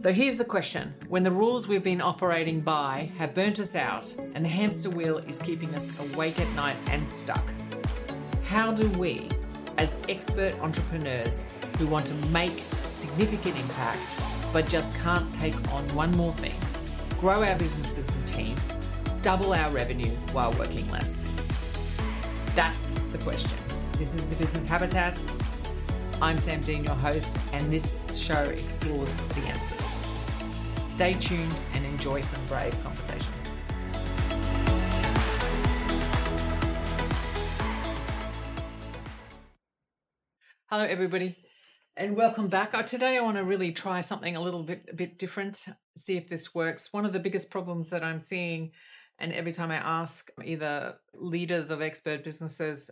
So here's the question When the rules we've been operating by have burnt us out and the hamster wheel is keeping us awake at night and stuck, how do we, as expert entrepreneurs who want to make significant impact but just can't take on one more thing, grow our businesses and teams, double our revenue while working less? That's the question. This is the Business Habitat. I'm Sam Dean, your host, and this show explores the answers. Stay tuned and enjoy some brave conversations. Hello, everybody, and welcome back. Uh, today, I want to really try something a little bit a bit different, see if this works. One of the biggest problems that I'm seeing, and every time I ask either leaders of expert businesses,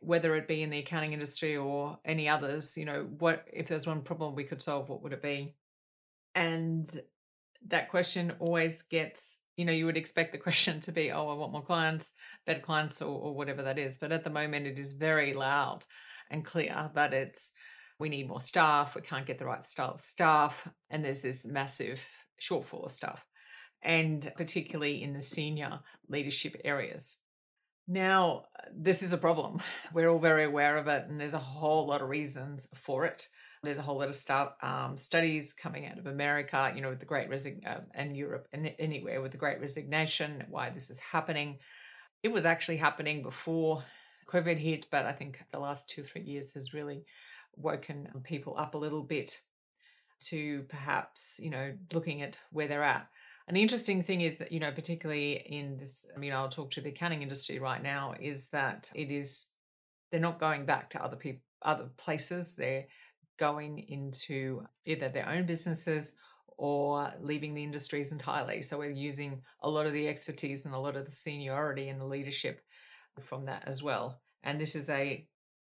whether it be in the accounting industry or any others, you know, what if there's one problem we could solve, what would it be? And that question always gets you know you would expect the question to be oh i want more clients better clients or, or whatever that is but at the moment it is very loud and clear that it's we need more staff, we can't get the right staff, and there's this massive shortfall of staff, and particularly in the senior leadership areas. Now, this is a problem. We're all very aware of it, and there's a whole lot of reasons for it. There's a whole lot of stuff, um, studies coming out of America, you know, with the Great Resign uh, and Europe and anywhere with the Great Resignation, why this is happening. It was actually happening before COVID hit, but I think the last two, three years has really woken people up a little bit to perhaps, you know, looking at where they're at. And the interesting thing is that, you know, particularly in this, I mean, I'll talk to the accounting industry right now, is that it is, they're not going back to other people, other places. They're going into either their own businesses or leaving the industries entirely. So we're using a lot of the expertise and a lot of the seniority and the leadership from that as well. And this is a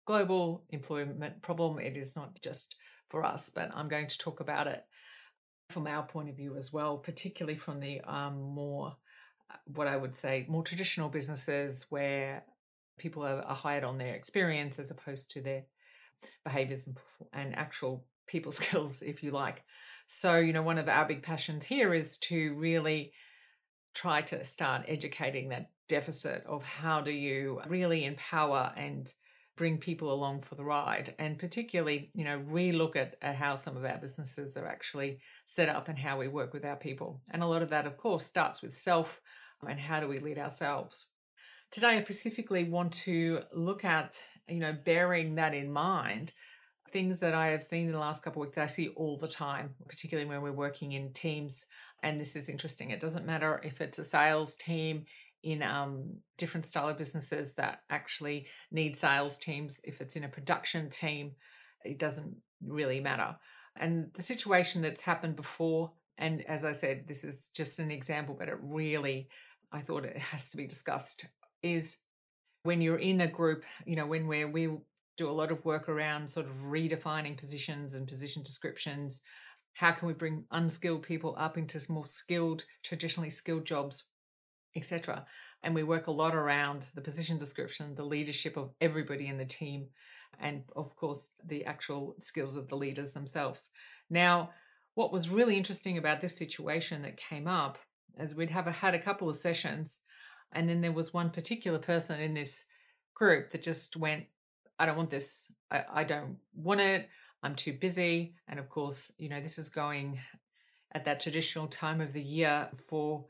global employment problem. It is not just for us, but I'm going to talk about it from our point of view as well, particularly from the um, more, uh, what I would say, more traditional businesses where people are, are hired on their experience as opposed to their behaviors and, and actual people skills, if you like. So, you know, one of our big passions here is to really try to start educating that deficit of how do you really empower and bring people along for the ride. And particularly you know relook at, at how some of our businesses are actually set up and how we work with our people. And a lot of that of course starts with self um, and how do we lead ourselves. Today i specifically want to look at you know bearing that in mind things that i have seen in the last couple of weeks that i see all the time particularly when we're working in teams. And this is interesting. It doesn't matter if it's a sales team in um, different style of businesses that actually need sales teams. If it's in a production team, it doesn't really matter. And the situation that's happened before, and as I said, this is just an example, but it really, I thought it has to be discussed, is when you're in a group, you know, when we're, we do a lot of work around sort of redefining positions and position descriptions. How can we bring unskilled people up into more skilled, traditionally skilled jobs? Etc. And we work a lot around the position description, the leadership of everybody in the team, and of course, the actual skills of the leaders themselves. Now, what was really interesting about this situation that came up is we'd have a, had a couple of sessions, and then there was one particular person in this group that just went, I don't want this. I, I don't want it. I'm too busy. And of course, you know, this is going at that traditional time of the year for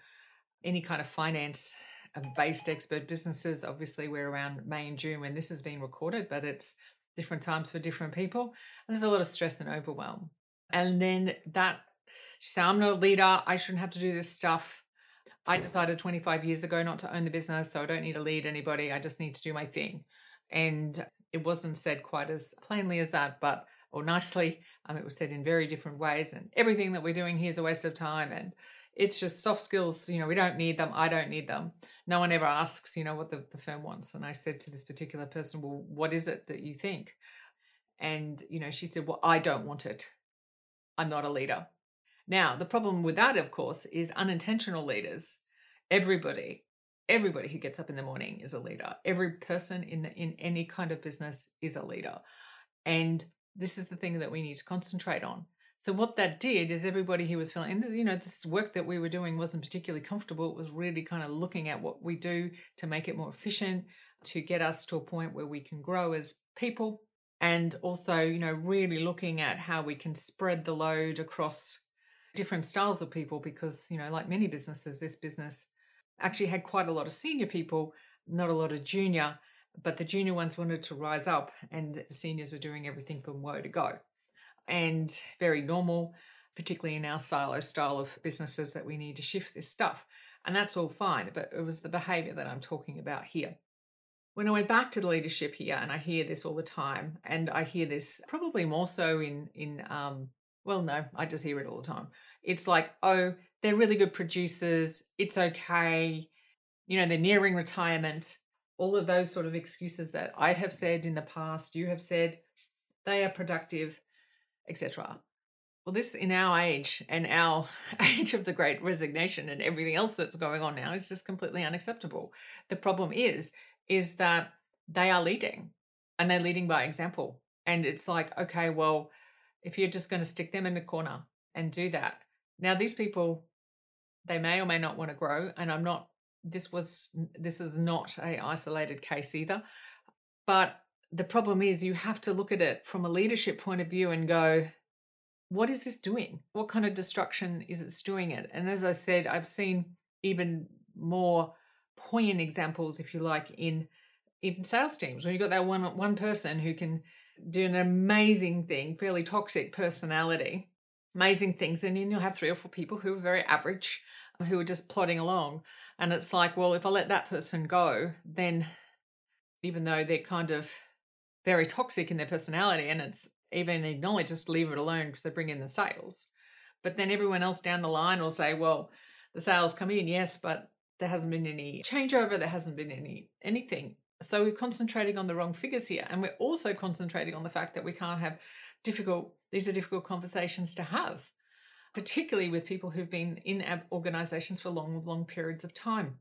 any kind of finance uh, based expert businesses. Obviously, we're around May and June when this has been recorded, but it's different times for different people. And there's a lot of stress and overwhelm. And then that, she said, I'm not a leader. I shouldn't have to do this stuff. I decided 25 years ago not to own the business, so I don't need to lead anybody. I just need to do my thing. And it wasn't said quite as plainly as that, but or nicely. Um, it was said in very different ways. And everything that we're doing here is a waste of time. And it's just soft skills you know we don't need them i don't need them. No one ever asks you know what the, the firm wants. And i said to this particular person well what is it that you think? And you know she said well i don't want it. I'm not a leader. Now the problem with that of course is unintentional leaders everybody everybody who gets up in the morning is a leader. Every person in in any kind of business is a leader. And this is the thing that we need to concentrate on So what that did is everybody who was feeling, and you know, this work that we were doing wasn't particularly comfortable. It was really kind of looking at what we do to make it more efficient, to get us to a point where we can grow as people, and also, you know, really looking at how we can spread the load across different styles of people. Because you know, like many businesses, this business actually had quite a lot of senior people, not a lot of junior, but the junior ones wanted to rise up, and the seniors were doing everything from woe to go and very normal, particularly in our style or style of businesses that we need to shift this stuff. And that's all fine, but it was the behavior that I'm talking about here. When I went back to the leadership here, and I hear this all the time, and I hear this probably more so in in um, well, no, I just hear it all the time. It's like, oh, they're really good producers. It's okay. You know, they're nearing retirement. All of those sort of excuses that I have said in the past, you have said, they are productive etc. Well, this in our age and our age of the great resignation and everything else that's going on now is just completely unacceptable. The problem is, is that they are leading and they're leading by example. And it's like, okay, well, if you're just going to stick them in the corner and do that. Now, these people, they may or may not want to grow. And I'm not, this was, this is not a isolated case either. But the problem is you have to look at it from a leadership point of view and go, what is this doing? What kind of destruction is it doing it? And as I said, I've seen even more poignant examples, if you like, in even sales teams when you've got that one one person who can do an amazing thing, fairly toxic personality, amazing things, and then you'll have three or four people who are very average, who are just plodding along. And it's like, well, if I let that person go, then even though they're kind of very toxic in their personality and it's even acknowledge just leave it alone because they bring in the sales. But then everyone else down the line will say well the sales come in yes but there hasn't been any changeover there hasn't been any anything. So we're concentrating on the wrong figures here and we're also concentrating on the fact that we can't have difficult these are difficult conversations to have particularly with people who've been in organizations for long long periods of time.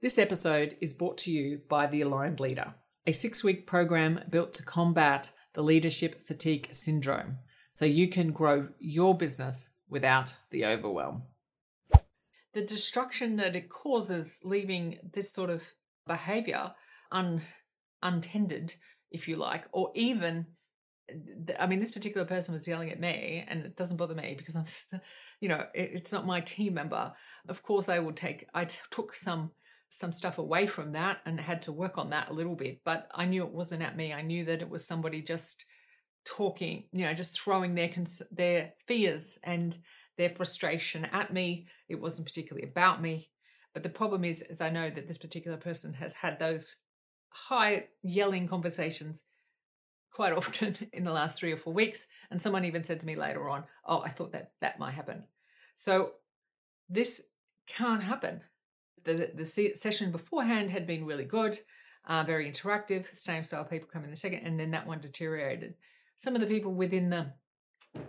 This episode is brought to you by the aligned leader a six week program built to combat the leadership fatigue syndrome so you can grow your business without the overwhelm. The destruction that it causes leaving this sort of behavior un, untended, if you like, or even I mean, this particular person was yelling at me, and it doesn't bother me because I'm, you know, it's not my team member. Of course, I will take, I took some some stuff away from that and had to work on that a little bit. But I knew it wasn't at me. I knew that it was somebody just talking, you know, just throwing their cons- their fears and their frustration at me. It wasn't particularly about me. But the problem is, is I know that this particular person has had those high yelling conversations quite often in the last three or four weeks. And someone even said to me later on, "Oh, I thought that that might happen." So this can't happen the, the session beforehand had been really good, uh, very interactive, same style people come in a second, and then that one deteriorated. Some of the people within the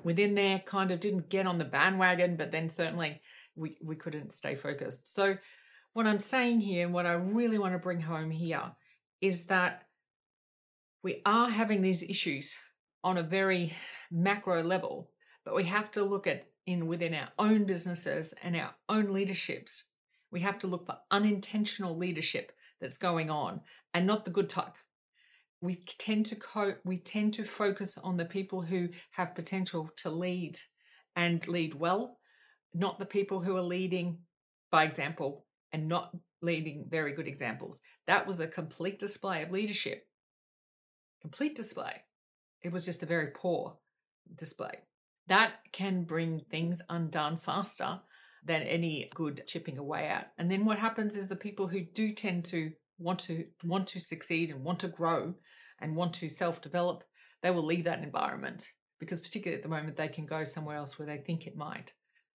within there kind of didn't get on the bandwagon, but then certainly we, we couldn't stay focused. So what I'm saying here and what I really want to bring home here is that we are having these issues on a very macro level, but we have to look at in within our own businesses and our own leaderships we have to look for unintentional leadership that's going on and not the good type. We tend to we tend to focus on the people who have potential to lead and lead well, not the people who are leading by example and not leading very good examples. That was a complete display of leadership. Complete display. It was just a very poor display. That can bring things undone faster than any good chipping away at. And then what happens is the people who do tend to want to want to succeed and want to grow and want to self-develop, they will leave that environment because particularly at the moment they can go somewhere else where they think it might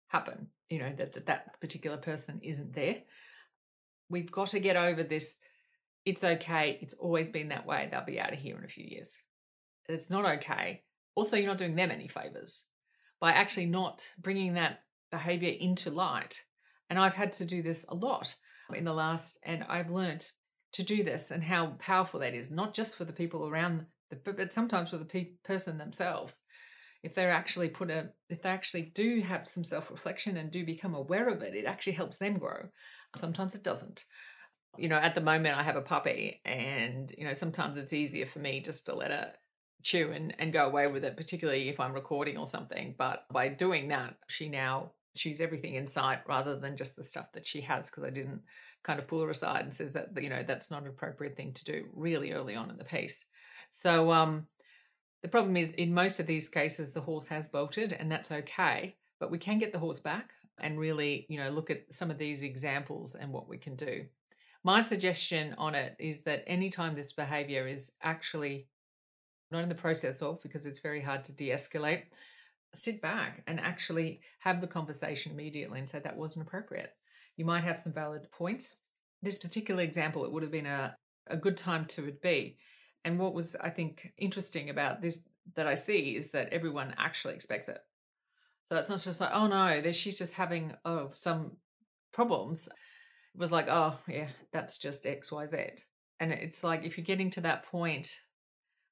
happen. You know that that, that particular person isn't there. We've got to get over this. It's okay. It's always been that way. They'll be out of here in a few years. It's not okay. Also, you're not doing them any favors by actually not bringing that behavior into light. And I've had to do this a lot in the last, and I've learned to do this and how powerful that is, not just for the people around, the, but sometimes for the pe- person themselves. if they're actually put a if they actually do have some self-reflection and do become aware of it it actually helps them grow sometimes it doesn't you know at the moment i have a puppy and you know sometimes it's easier for me just to let her chew and, and go away with it particularly if i'm recording or something but by doing that she now chews everything in sight rather than just the stuff that she has because i didn't kind of pull her aside and says that you know that's not an appropriate thing to do really early on in the piece so um the problem is, in most of these cases, the horse has bolted, and that's okay. But we can get the horse back and really, you know, look at some of these examples and what we can do. My suggestion on it is that anytime this behavior is actually not in the process of, because it's very hard to de escalate, sit back and actually have the conversation immediately and say that wasn't appropriate. You might have some valid points. This particular example, it would have been a, a good time to be and what was, I think, interesting about this that I see is that everyone actually expects it. So it's not just like, oh no, she's just having oh some problems. It was like, oh yeah, that's just X, Y, Z. And it's like if you're getting to that point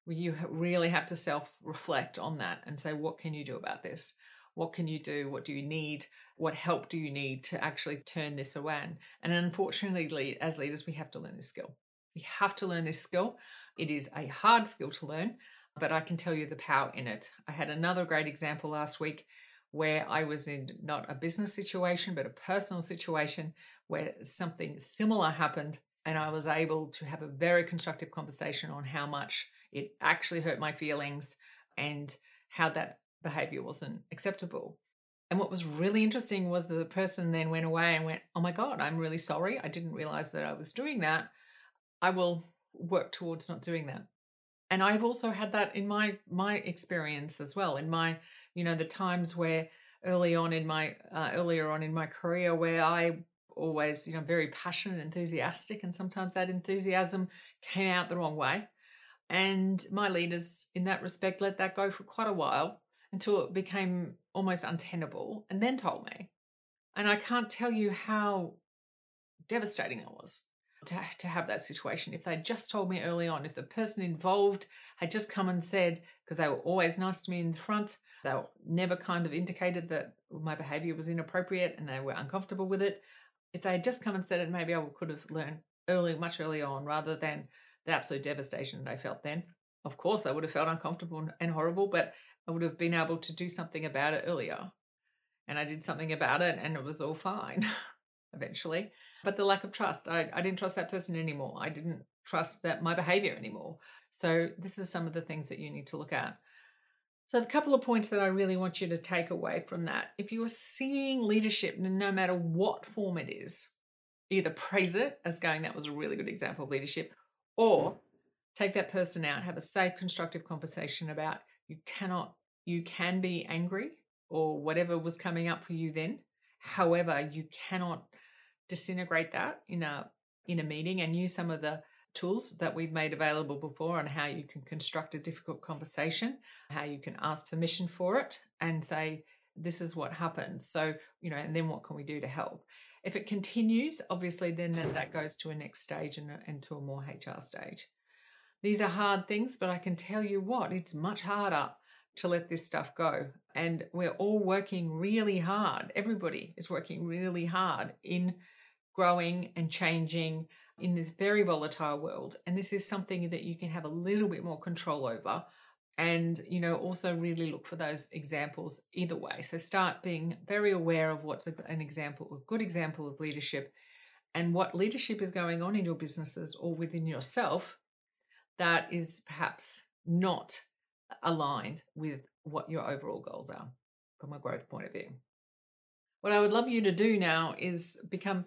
you really have to self-reflect on that and say, what can you do about this? What can you do? What do you need? What help do you need to actually turn this around? And unfortunately, as leaders, we have to learn this skill. We have to learn this skill. It is a hard skill to learn, but I can tell you the power in it. I had another great example last week where I was in not a business situation, but a personal situation where something similar happened. And I was able to have a very constructive conversation on how much it actually hurt my feelings and how that behavior wasn't acceptable. And what was really interesting was that the person then went away and went, Oh my God, I'm really sorry. I didn't realize that I was doing that. I will work towards not doing that and i've also had that in my my experience as well in my you know the times where early on in my uh, earlier on in my career where i always you know very passionate enthusiastic and sometimes that enthusiasm came out the wrong way and my leaders in that respect let that go for quite a while until it became almost untenable and then told me and i can't tell you how devastating it was to, to have that situation. If they'd just told me early on, if the person involved had just come and said, because they were always nice to me in the front, they never kind of indicated that my behavior was inappropriate and they were uncomfortable with it. If they had just come and said it, maybe I could have learned early, much earlier on, rather than the absolute devastation that I felt then. Of course, I would have felt uncomfortable and horrible, but I would have been able to do something about it earlier. And I did something about it, and it was all fine eventually but the lack of trust. I, I didn't trust that person anymore. I didn't trust that my behavior anymore. So this is some of the things that you need to look at. So, a couple of points that I really want you to take away from that. If you are seeing leadership, no matter what form it is, either praise it as going, that was a really good example of leadership, or take that person out, have a safe, constructive conversation about you cannot, you can be angry or whatever was coming up for you then. However, you cannot disintegrate that in a in a meeting and use some of the tools that we've made available before on how you can construct a difficult conversation, how you can ask permission for it and say, this is what happened. So, you know, and then what can we do to help? If it continues, obviously, then that goes to a next stage and, and to a more HR stage. These are hard things, but I can tell you what, it's much harder to let this stuff go. And we're all working really hard. Everybody is working really hard in growing and changing in this very volatile world. And this is something that you can have a little bit more control over. And, you know, also really look for those examples either way. So start being very aware of what's an example, a good example of leadership and what leadership is going on in your businesses or within yourself that is perhaps not aligned with what your overall goals are from a growth point of view. What I would love you to do now is become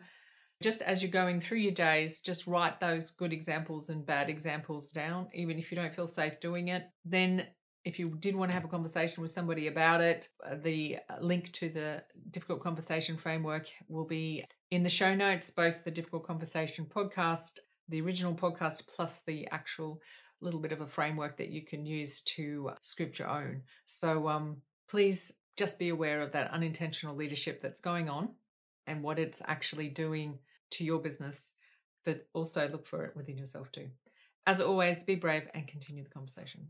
just as you're going through your days, just write those good examples and bad examples down, even if you don't feel safe doing it. Then, if you did want to have a conversation with somebody about it, uh, the uh, link to the difficult conversation framework will be in the show notes, both the difficult conversation podcast, the original podcast, plus the actual little bit of a framework that you can use to script your own. So, um, please just be aware of that unintentional leadership that's going on and what it's actually doing to your business, but also look for it within yourself too. As always, be brave and continue the conversation.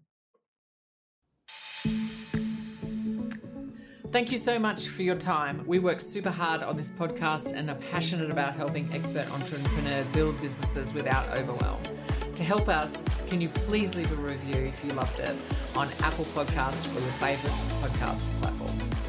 Thank you so much for your time. We work super hard on this podcast and are passionate about helping expert entrepreneurs build businesses without overwhelm. To help us, can you please leave a review if you loved it on Apple Podcast or your favorite podcast platform?